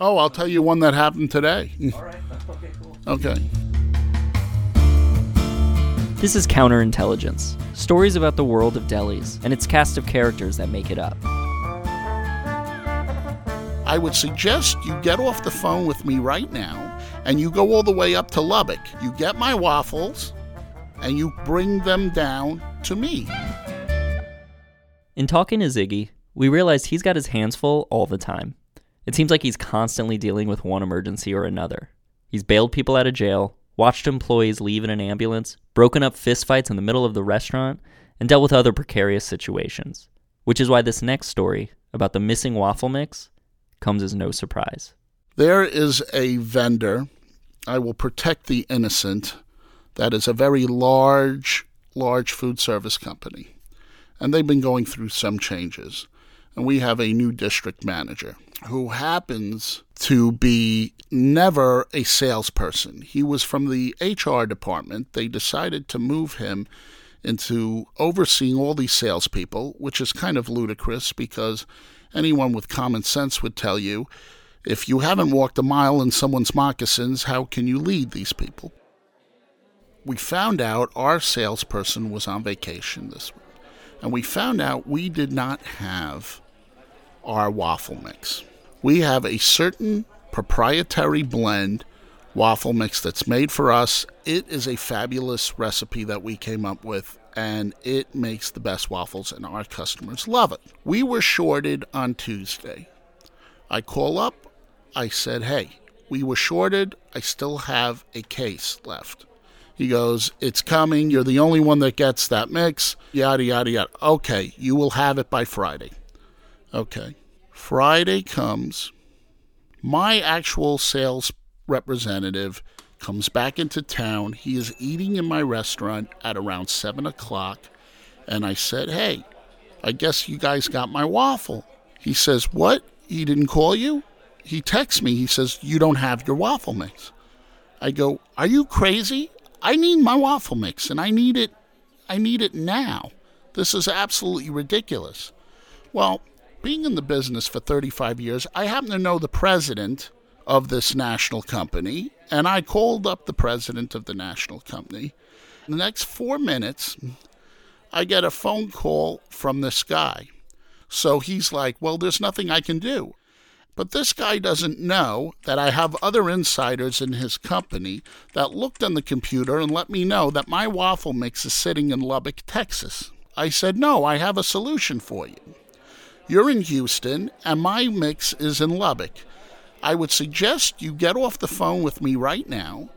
Oh, I'll tell you one that happened today. All right. Okay, cool. Okay. This is Counterintelligence stories about the world of delis and its cast of characters that make it up. I would suggest you get off the phone with me right now and you go all the way up to Lubbock. You get my waffles and you bring them down to me. In talking to Ziggy, we realized he's got his hands full all the time. It seems like he's constantly dealing with one emergency or another. He's bailed people out of jail, watched employees leave in an ambulance, broken up fistfights in the middle of the restaurant, and dealt with other precarious situations. Which is why this next story about the missing waffle mix comes as no surprise. There is a vendor, I will protect the innocent, that is a very large, large food service company. And they've been going through some changes. And we have a new district manager who happens to be never a salesperson. He was from the HR department. They decided to move him into overseeing all these salespeople, which is kind of ludicrous because anyone with common sense would tell you if you haven't walked a mile in someone's moccasins, how can you lead these people? We found out our salesperson was on vacation this week, and we found out we did not have our waffle mix. We have a certain proprietary blend waffle mix that's made for us. It is a fabulous recipe that we came up with, and it makes the best waffles, and our customers love it. We were shorted on Tuesday. I call up, I said, Hey, we were shorted. I still have a case left. He goes, It's coming. You're the only one that gets that mix. Yada, yada, yada. Okay, you will have it by Friday. Okay. Friday comes. My actual sales representative comes back into town. He is eating in my restaurant at around 7 o'clock. And I said, Hey, I guess you guys got my waffle. He says, What? He didn't call you? He texts me. He says, You don't have your waffle mix. I go, Are you crazy? I need my waffle mix and I need it I need it now. This is absolutely ridiculous. Well, being in the business for 35 years, I happen to know the president of this national company, and I called up the president of the national company. In the next four minutes, I get a phone call from this guy. So he's like, Well, there's nothing I can do. But this guy doesn't know that I have other insiders in his company that looked on the computer and let me know that my waffle mix is sitting in Lubbock, Texas. I said, No, I have a solution for you. You're in Houston, and my mix is in Lubbock. I would suggest you get off the phone with me right now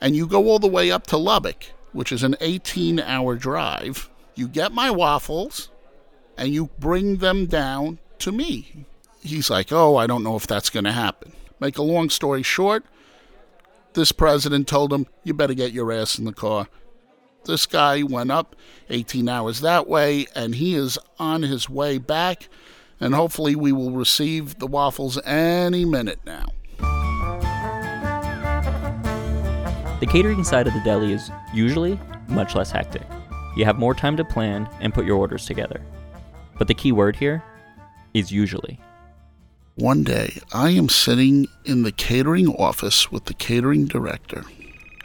and you go all the way up to Lubbock, which is an 18 hour drive. You get my waffles and you bring them down to me. He's like, Oh, I don't know if that's going to happen. Make a long story short, this president told him, You better get your ass in the car. This guy went up 18 hours that way, and he is on his way back. And hopefully, we will receive the waffles any minute now. The catering side of the deli is usually much less hectic. You have more time to plan and put your orders together. But the key word here is usually. One day, I am sitting in the catering office with the catering director,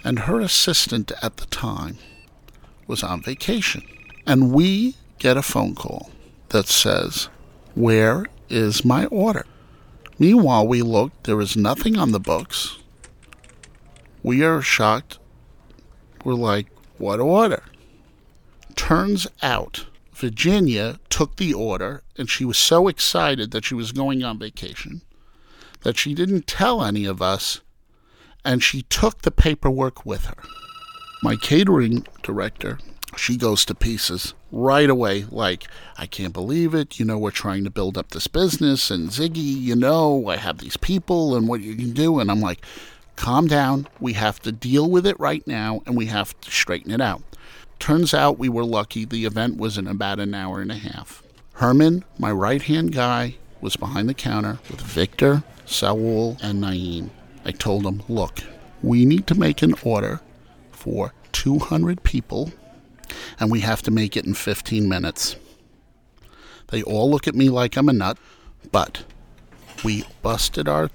and her assistant at the time was on vacation. And we get a phone call that says, Where is my order? Meanwhile, we look, there is nothing on the books. We are shocked. We're like, What order? Turns out, Virginia took the order, and she was so excited that she was going on vacation that she didn't tell any of us, and she took the paperwork with her. My catering director, she goes to pieces right away. Like, I can't believe it. You know, we're trying to build up this business, and Ziggy, you know, I have these people and what you can do. And I'm like, calm down. We have to deal with it right now, and we have to straighten it out. Turns out we were lucky. The event was in about an hour and a half. Herman, my right hand guy, was behind the counter with Victor, Saul, and Naeem. I told him, look, we need to make an order for 200 people, and we have to make it in 15 minutes. They all look at me like I'm a nut, but We busted our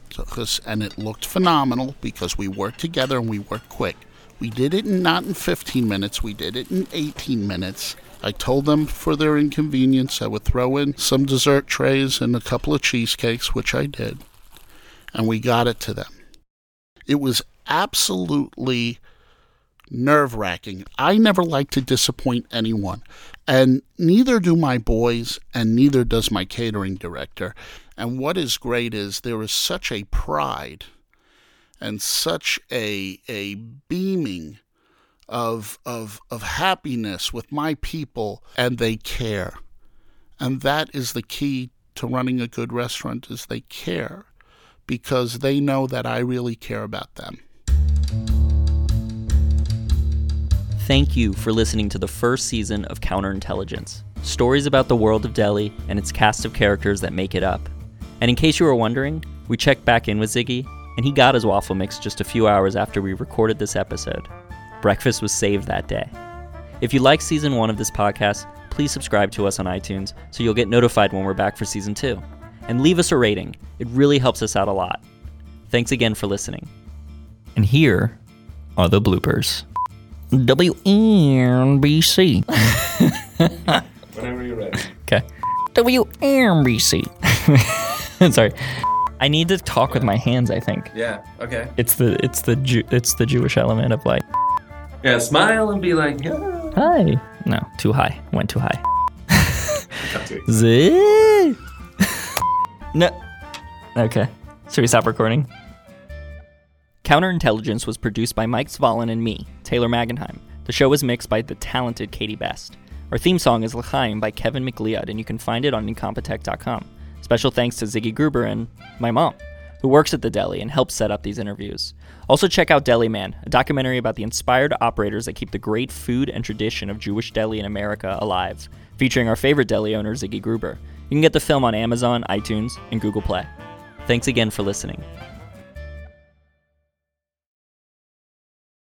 and it looked phenomenal because we worked together and we worked quick. We did it in, not in 15 minutes, we did it in 18 minutes. I told them for their inconvenience I would throw in some dessert trays and a couple of cheesecakes, which I did, and we got it to them. It was absolutely nerve wracking. I never like to disappoint anyone, and neither do my boys, and neither does my catering director. And what is great is there is such a pride and such a a beaming of of of happiness with my people and they care. And that is the key to running a good restaurant is they care because they know that I really care about them. Thank you for listening to the first season of Counterintelligence. Stories about the world of deli and its cast of characters that make it up. And in case you were wondering, we checked back in with Ziggy, and he got his waffle mix just a few hours after we recorded this episode. Breakfast was saved that day. If you like season one of this podcast, please subscribe to us on iTunes so you'll get notified when we're back for season two. And leave us a rating, it really helps us out a lot. Thanks again for listening. And here are the bloopers. WNBC. Whenever you're ready. Okay. WNBC. Sorry. I need to talk with my hands, I think. Yeah. Okay. It's the it's the Jew, it's the Jewish element of like Yeah. Smile and be like, yeah. hi. No, too high. Went too high. Cut to it. Z. no. Okay. Should we stop recording? Counterintelligence was produced by Mike Svalin and me, Taylor Magenheim. The show was mixed by the talented Katie Best. Our theme song is L'chaim by Kevin MacLeod, and you can find it on incompetech.com. Special thanks to Ziggy Gruber and my mom, who works at the deli and helps set up these interviews. Also, check out Deli Man, a documentary about the inspired operators that keep the great food and tradition of Jewish deli in America alive, featuring our favorite deli owner, Ziggy Gruber. You can get the film on Amazon, iTunes, and Google Play. Thanks again for listening.